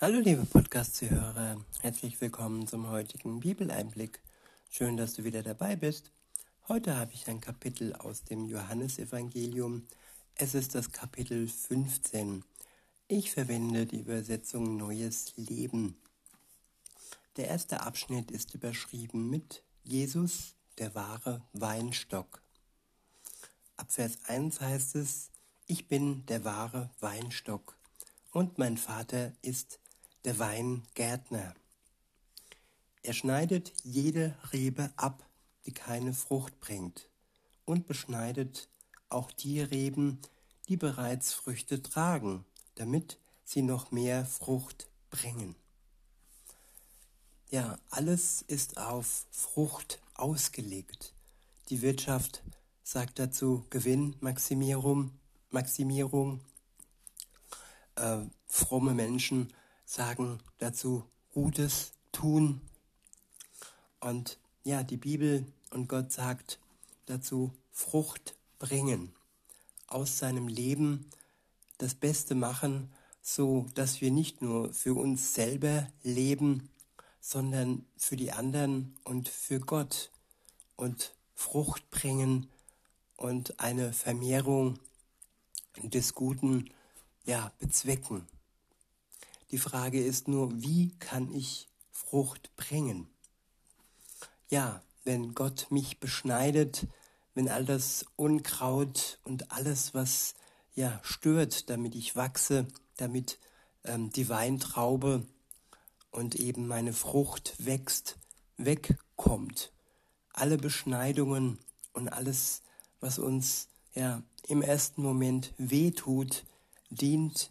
Hallo liebe Podcast-Zuhörer, herzlich willkommen zum heutigen Bibeleinblick. Schön, dass du wieder dabei bist. Heute habe ich ein Kapitel aus dem Johannesevangelium. Es ist das Kapitel 15. Ich verwende die Übersetzung Neues Leben. Der erste Abschnitt ist überschrieben mit Jesus, der wahre Weinstock. Ab Vers 1 heißt es, ich bin der wahre Weinstock und mein Vater ist der Weingärtner. Er schneidet jede Rebe ab, die keine Frucht bringt, und beschneidet auch die Reben, die bereits Früchte tragen, damit sie noch mehr Frucht bringen. Ja, alles ist auf Frucht ausgelegt. Die Wirtschaft sagt dazu Gewinnmaximierung, Maximierung. Äh, fromme Menschen sagen dazu Gutes tun. Und ja, die Bibel und Gott sagt dazu Frucht bringen, aus seinem Leben das Beste machen, so dass wir nicht nur für uns selber leben, sondern für die anderen und für Gott und Frucht bringen und eine Vermehrung des Guten ja bezwecken. Die Frage ist nur, wie kann ich Frucht bringen? Ja, wenn Gott mich beschneidet, wenn all das Unkraut und alles, was ja stört, damit ich wachse, damit ähm, die Weintraube und eben meine Frucht wächst, wegkommt. Alle Beschneidungen und alles, was uns ja im ersten Moment wehtut, dient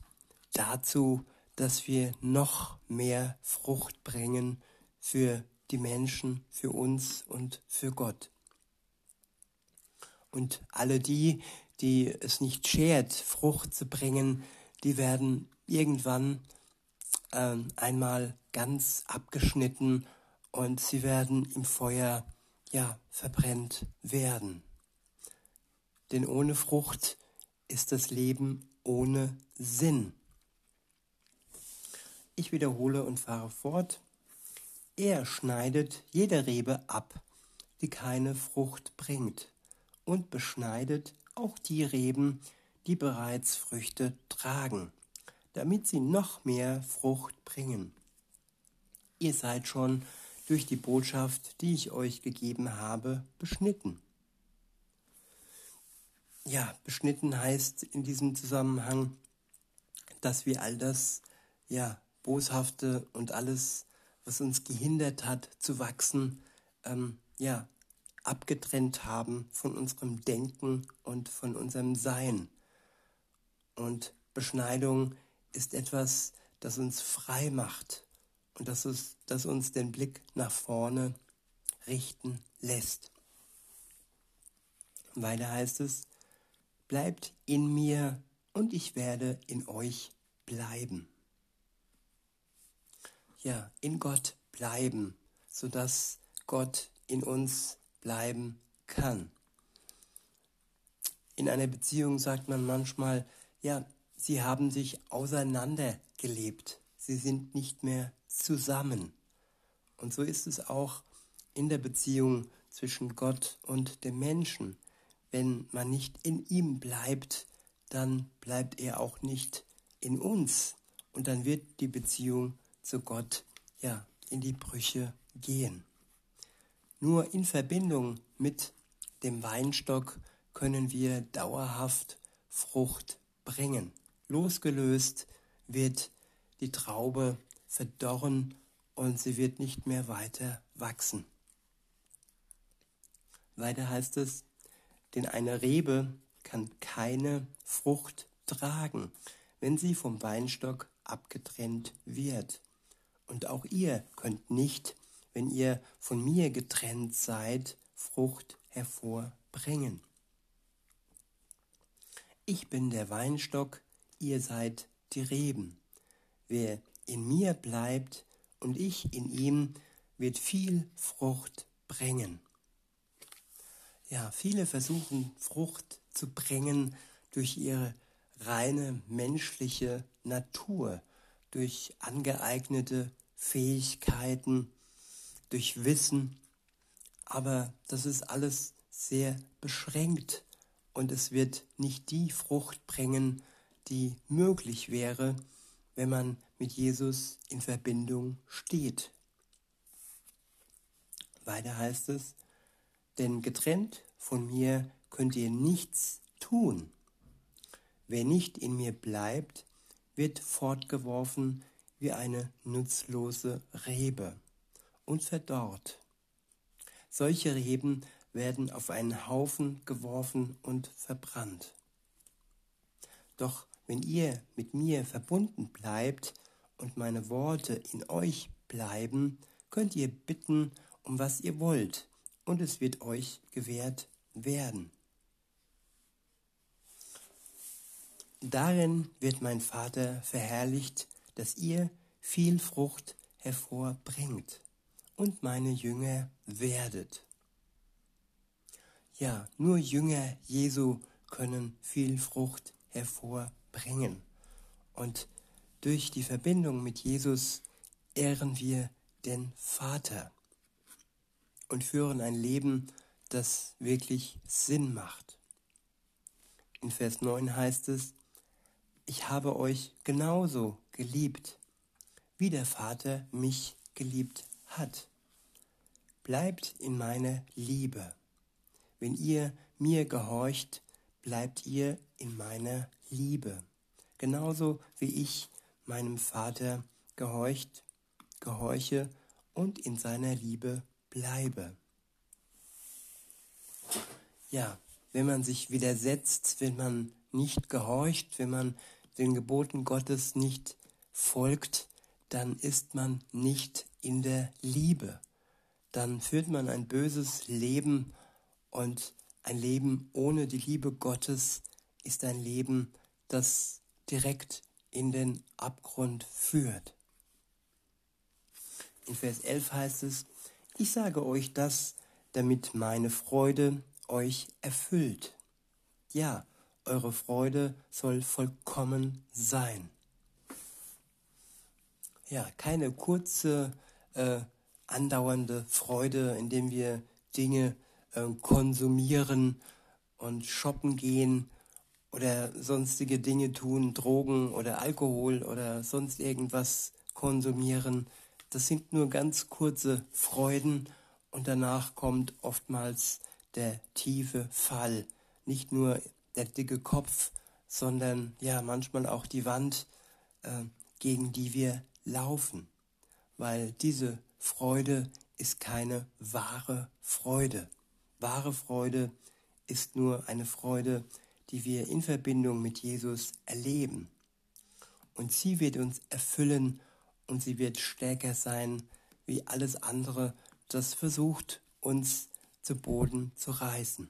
dazu, dass wir noch mehr Frucht bringen für die Menschen, für uns und für Gott. Und alle die, die es nicht schert, Frucht zu bringen, die werden irgendwann äh, einmal ganz abgeschnitten und sie werden im Feuer ja verbrennt werden. Denn ohne Frucht ist das Leben ohne Sinn. Ich wiederhole und fahre fort. Er schneidet jede Rebe ab, die keine Frucht bringt, und beschneidet auch die Reben, die bereits Früchte tragen, damit sie noch mehr Frucht bringen. Ihr seid schon durch die Botschaft, die ich euch gegeben habe, beschnitten. Ja, beschnitten heißt in diesem Zusammenhang, dass wir all das ja Boshafte und alles, was uns gehindert hat zu wachsen, ähm, ja, abgetrennt haben von unserem Denken und von unserem Sein. Und Beschneidung ist etwas, das uns frei macht und das, ist, das uns den Blick nach vorne richten lässt. Weiter heißt es, bleibt in mir und ich werde in euch bleiben ja, in Gott bleiben, sodass Gott in uns bleiben kann. In einer Beziehung sagt man manchmal, ja, sie haben sich auseinandergelebt, sie sind nicht mehr zusammen. Und so ist es auch in der Beziehung zwischen Gott und dem Menschen. Wenn man nicht in ihm bleibt, dann bleibt er auch nicht in uns. Und dann wird die Beziehung zu Gott ja in die Brüche gehen. Nur in Verbindung mit dem Weinstock können wir dauerhaft Frucht bringen. Losgelöst wird die Traube verdorren und sie wird nicht mehr weiter wachsen. Weiter heißt es, denn eine Rebe kann keine Frucht tragen, wenn sie vom Weinstock abgetrennt wird. Und auch ihr könnt nicht, wenn ihr von mir getrennt seid, Frucht hervorbringen. Ich bin der Weinstock, ihr seid die Reben. Wer in mir bleibt und ich in ihm, wird viel Frucht bringen. Ja, viele versuchen Frucht zu bringen durch ihre reine menschliche Natur, durch angeeignete Fähigkeiten, durch Wissen, aber das ist alles sehr beschränkt und es wird nicht die Frucht bringen, die möglich wäre, wenn man mit Jesus in Verbindung steht. Weiter heißt es, denn getrennt von mir könnt ihr nichts tun. Wer nicht in mir bleibt, wird fortgeworfen wie eine nutzlose Rebe und verdorrt. Solche Reben werden auf einen Haufen geworfen und verbrannt. Doch wenn ihr mit mir verbunden bleibt und meine Worte in euch bleiben, könnt ihr bitten, um was ihr wollt, und es wird euch gewährt werden. Darin wird mein Vater verherrlicht, dass ihr viel Frucht hervorbringt und meine Jünger werdet. Ja, nur Jünger Jesu können viel Frucht hervorbringen. Und durch die Verbindung mit Jesus ehren wir den Vater und führen ein Leben, das wirklich Sinn macht. In Vers 9 heißt es, ich habe euch genauso geliebt, wie der Vater mich geliebt hat. Bleibt in meiner Liebe. Wenn ihr mir gehorcht, bleibt ihr in meiner Liebe. Genauso wie ich meinem Vater gehorcht, gehorche und in seiner Liebe bleibe. Ja, wenn man sich widersetzt, wenn man nicht gehorcht, wenn man den Geboten Gottes nicht folgt, dann ist man nicht in der Liebe. Dann führt man ein böses Leben und ein Leben ohne die Liebe Gottes ist ein Leben, das direkt in den Abgrund führt. In Vers 11 heißt es, ich sage euch das, damit meine Freude euch erfüllt. Ja, eure Freude soll vollkommen sein. Ja, keine kurze, äh, andauernde Freude, indem wir Dinge äh, konsumieren und shoppen gehen oder sonstige Dinge tun, Drogen oder Alkohol oder sonst irgendwas konsumieren. Das sind nur ganz kurze Freuden und danach kommt oftmals der tiefe Fall. Nicht nur der dicke Kopf, sondern ja manchmal auch die Wand, äh, gegen die wir laufen, weil diese Freude ist keine wahre Freude. Wahre Freude ist nur eine Freude, die wir in Verbindung mit Jesus erleben. Und sie wird uns erfüllen und sie wird stärker sein wie alles andere, das versucht, uns zu Boden zu reißen.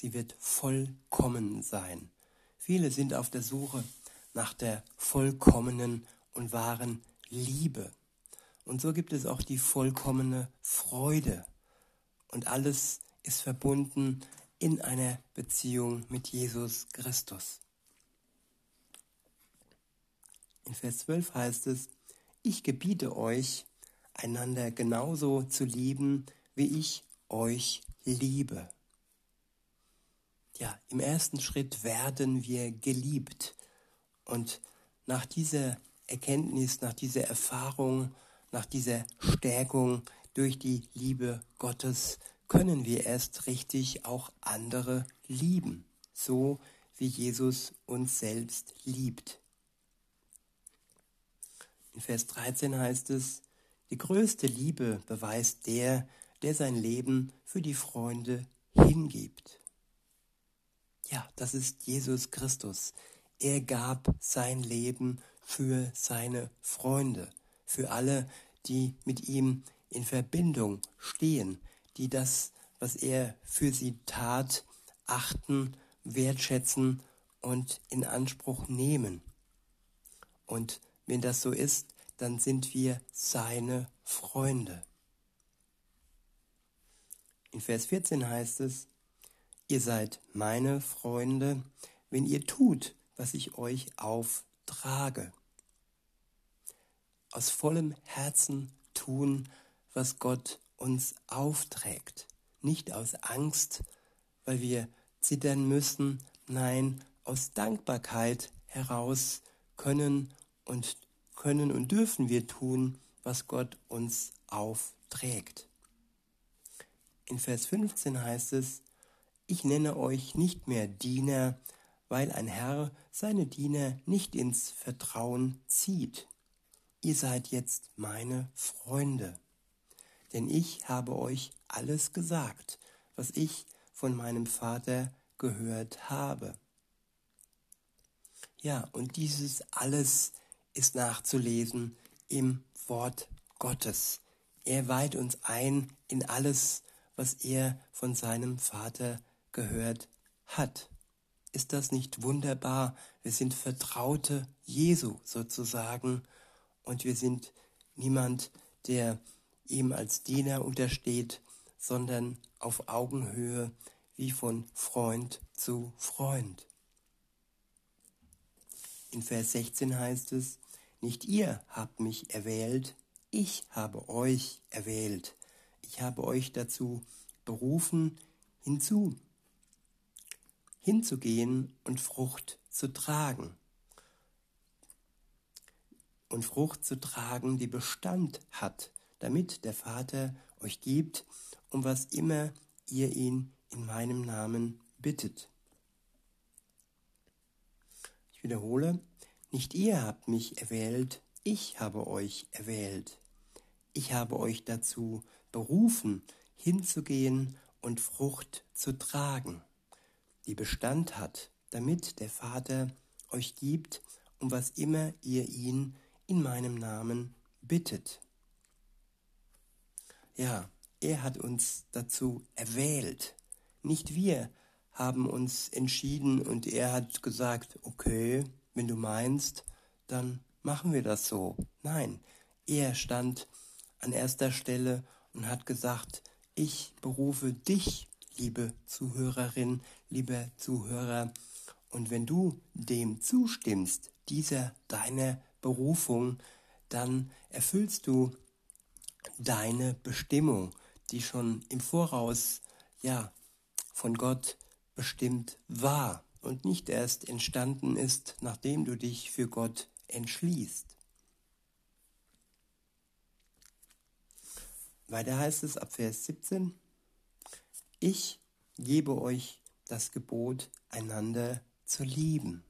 Sie wird vollkommen sein. Viele sind auf der Suche nach der vollkommenen und wahren Liebe. Und so gibt es auch die vollkommene Freude. Und alles ist verbunden in einer Beziehung mit Jesus Christus. In Vers 12 heißt es, ich gebiete euch, einander genauso zu lieben, wie ich euch liebe ja, im ersten Schritt werden wir geliebt. Und nach dieser Erkenntnis, nach dieser Erfahrung, nach dieser Stärkung durch die Liebe Gottes können wir erst richtig auch andere lieben, so wie Jesus uns selbst liebt. In Vers 13 heißt es, die größte Liebe beweist der, der sein Leben für die Freunde hingibt. Ja, das ist Jesus Christus. Er gab sein Leben für seine Freunde, für alle, die mit ihm in Verbindung stehen, die das, was er für sie tat, achten, wertschätzen und in Anspruch nehmen. Und wenn das so ist, dann sind wir seine Freunde. In Vers 14 heißt es, Ihr seid meine Freunde, wenn ihr tut, was ich euch auftrage trage. Aus vollem Herzen tun, was Gott uns aufträgt. Nicht aus Angst, weil wir zittern müssen, nein, aus Dankbarkeit heraus können und können und dürfen wir tun, was Gott uns aufträgt. In Vers 15 heißt es, ich nenne euch nicht mehr Diener, weil ein Herr seine Diener nicht ins Vertrauen zieht. Ihr seid jetzt meine Freunde, denn ich habe euch alles gesagt, was ich von meinem Vater gehört habe. Ja, und dieses alles ist nachzulesen im Wort Gottes. Er weiht uns ein in alles, was er von seinem Vater gehört hat. Ist das nicht wunderbar? Wir sind Vertraute Jesu sozusagen und wir sind niemand, der ihm als Diener untersteht, sondern auf Augenhöhe wie von Freund zu Freund. In Vers 16 heißt es, nicht ihr habt mich erwählt, ich habe euch erwählt. Ich habe euch dazu berufen, hinzu, hinzugehen und Frucht zu tragen. Und Frucht zu tragen, die Bestand hat, damit der Vater euch gibt, um was immer ihr ihn in meinem Namen bittet. Ich wiederhole, nicht ihr habt mich erwählt, ich habe euch erwählt. Ich habe euch dazu berufen, hinzugehen und Frucht zu tragen, die Bestand hat, damit der Vater euch gibt, um was immer ihr ihn in meinem Namen bittet. Ja, er hat uns dazu erwählt. Nicht wir haben uns entschieden und er hat gesagt, okay, wenn du meinst, dann machen wir das so. Nein, er stand an erster Stelle und hat gesagt, ich berufe dich, liebe Zuhörerin, lieber Zuhörer, und wenn du dem zustimmst, dieser deiner Berufung, dann erfüllst du deine Bestimmung, die schon im Voraus ja von Gott bestimmt war und nicht erst entstanden ist, nachdem du dich für Gott entschließt. Weiter heißt es ab Vers 17, ich gebe euch das Gebot, einander zu lieben.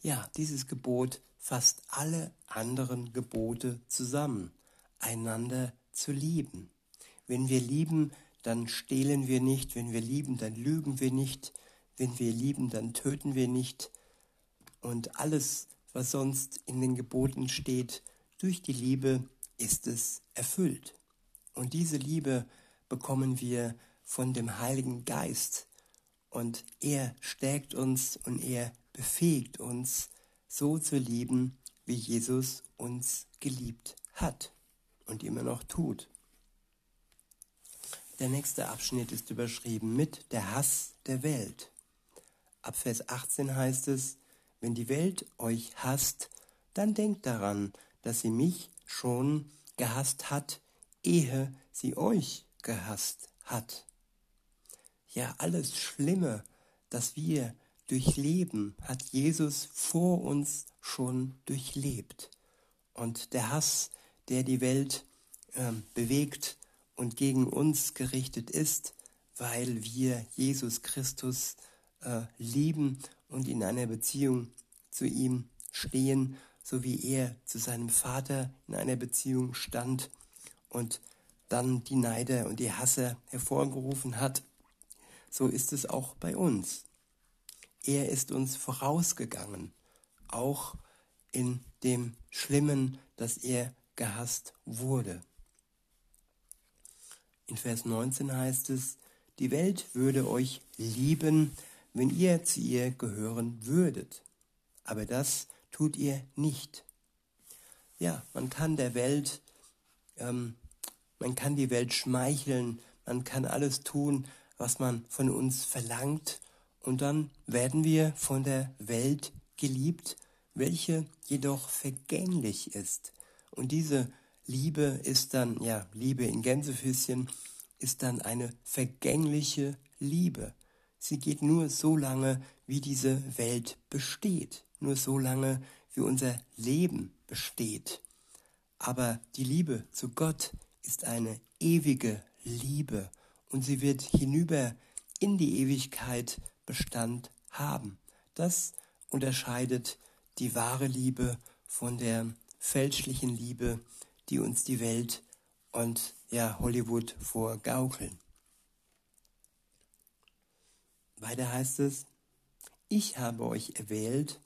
Ja, dieses Gebot fasst alle anderen Gebote zusammen, einander zu lieben. Wenn wir lieben, dann stehlen wir nicht, wenn wir lieben, dann lügen wir nicht, wenn wir lieben, dann töten wir nicht. Und alles, was sonst in den Geboten steht, durch die Liebe ist es erfüllt. Und diese Liebe bekommen wir von dem Heiligen Geist. Und er stärkt uns und er befähigt uns, so zu lieben, wie Jesus uns geliebt hat und immer noch tut. Der nächste Abschnitt ist überschrieben mit der Hass der Welt. Ab Vers 18 heißt es, wenn die Welt euch hasst, dann denkt daran, dass sie mich schon gehasst hat, ehe sie euch gehasst hat. Ja, alles Schlimme, das wir durchleben, hat Jesus vor uns schon durchlebt. Und der Hass, der die Welt äh, bewegt und gegen uns gerichtet ist, weil wir Jesus Christus äh, lieben und in einer Beziehung zu ihm stehen, so wie er zu seinem Vater in einer Beziehung stand und dann die Neider und die Hasser hervorgerufen hat, so ist es auch bei uns. Er ist uns vorausgegangen, auch in dem Schlimmen, dass er gehasst wurde. In Vers 19 heißt es, die Welt würde euch lieben, wenn ihr zu ihr gehören würdet. Aber das tut ihr nicht. Ja, man kann der Welt, ähm, man kann die Welt schmeicheln, man kann alles tun, was man von uns verlangt, und dann werden wir von der Welt geliebt, welche jedoch vergänglich ist. Und diese Liebe ist dann, ja, Liebe in Gänsefüßchen, ist dann eine vergängliche Liebe. Sie geht nur so lange, wie diese Welt besteht, nur so lange, wie unser Leben besteht. Aber die Liebe zu Gott ist eine ewige Liebe und sie wird hinüber in die Ewigkeit Bestand haben. Das unterscheidet die wahre Liebe von der fälschlichen Liebe, die uns die Welt und ja Hollywood vorgaukeln. Weiter heißt es, ich habe euch erwählt,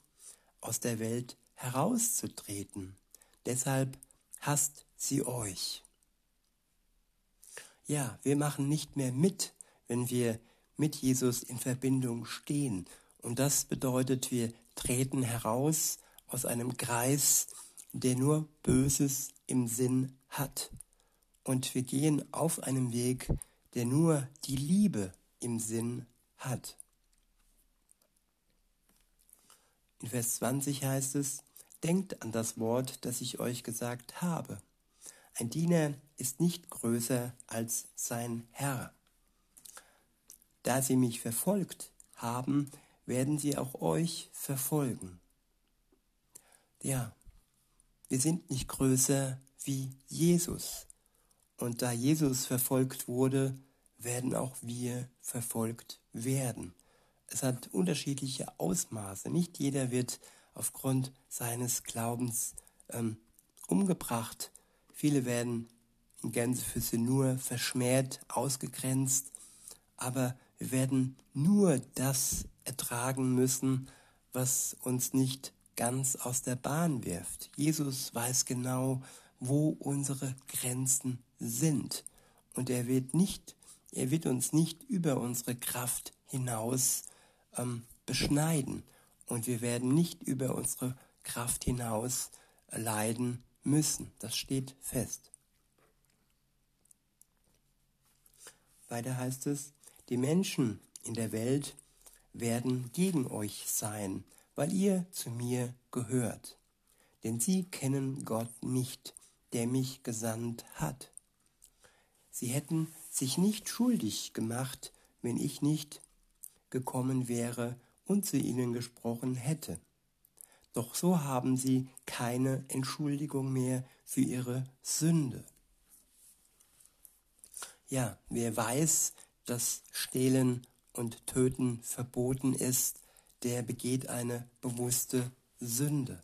aus der Welt herauszutreten. Deshalb hasst sie euch. Ja, wir machen nicht mehr mit, wenn wir mit Jesus in Verbindung stehen. Und das bedeutet, wir treten heraus aus einem Kreis, der nur Böses im Sinn hat. Und wir gehen auf einem Weg, der nur die Liebe im Sinn hat. In Vers 20 heißt es, denkt an das Wort, das ich euch gesagt habe. Ein Diener ist nicht größer als sein Herr. Da sie mich verfolgt haben, werden sie auch euch verfolgen. Ja, wir sind nicht größer wie Jesus. Und da Jesus verfolgt wurde, werden auch wir verfolgt werden. Es hat unterschiedliche Ausmaße. Nicht jeder wird aufgrund seines Glaubens ähm, umgebracht. Viele werden in Gänsefüße nur verschmäht, ausgegrenzt. Aber wir werden nur das ertragen müssen, was uns nicht ganz aus der Bahn wirft. Jesus weiß genau, wo unsere Grenzen sind. Und er wird nicht, er wird uns nicht über unsere Kraft hinaus ähm, beschneiden. Und wir werden nicht über unsere Kraft hinaus leiden müssen. Das steht fest. Weiter heißt es, die Menschen in der Welt werden gegen euch sein, weil ihr zu mir gehört. Denn sie kennen Gott nicht, der mich gesandt hat. Sie hätten sich nicht schuldig gemacht, wenn ich nicht gekommen wäre und zu ihnen gesprochen hätte. Doch so haben sie keine Entschuldigung mehr für ihre Sünde. Ja, wer weiß, dass Stehlen und Töten verboten ist, der begeht eine bewusste Sünde.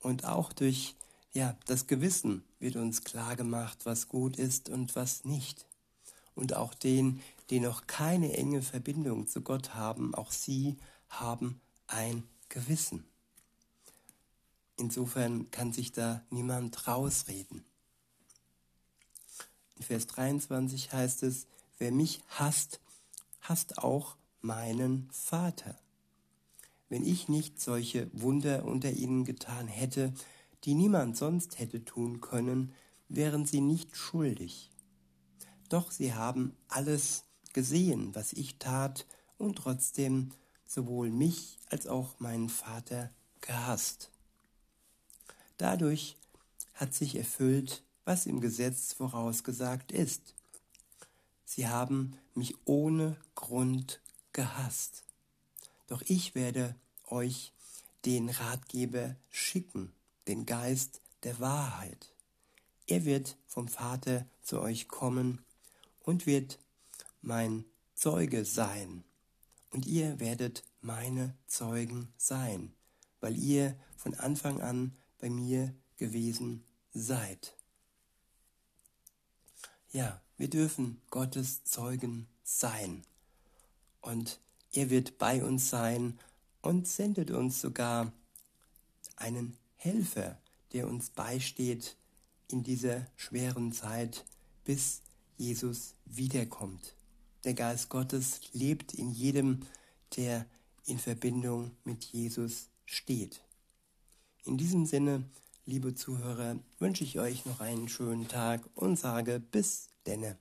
Und auch durch ja, das Gewissen wird uns klar gemacht, was gut ist und was nicht. Und auch denen, die noch keine enge Verbindung zu Gott haben, auch sie haben ein Gewissen. Insofern kann sich da niemand rausreden. In Vers 23 heißt es, wer mich hasst, hasst auch meinen Vater. Wenn ich nicht solche Wunder unter ihnen getan hätte, die niemand sonst hätte tun können, wären sie nicht schuldig. Doch sie haben alles gesehen, was ich tat, und trotzdem sowohl mich als auch meinen Vater gehasst. Dadurch hat sich erfüllt, was im Gesetz vorausgesagt ist. Sie haben mich ohne Grund gehasst. Doch ich werde euch den Ratgeber schicken, den Geist der Wahrheit. Er wird vom Vater zu euch kommen und wird mein Zeuge sein. Und ihr werdet meine Zeugen sein, weil ihr von Anfang an bei mir gewesen seid. Ja, wir dürfen Gottes Zeugen sein. Und er wird bei uns sein und sendet uns sogar einen Helfer, der uns beisteht in dieser schweren Zeit, bis Jesus wiederkommt. Der Geist Gottes lebt in jedem, der in Verbindung mit Jesus steht. In diesem Sinne, liebe Zuhörer, wünsche ich euch noch einen schönen Tag und sage bis denne.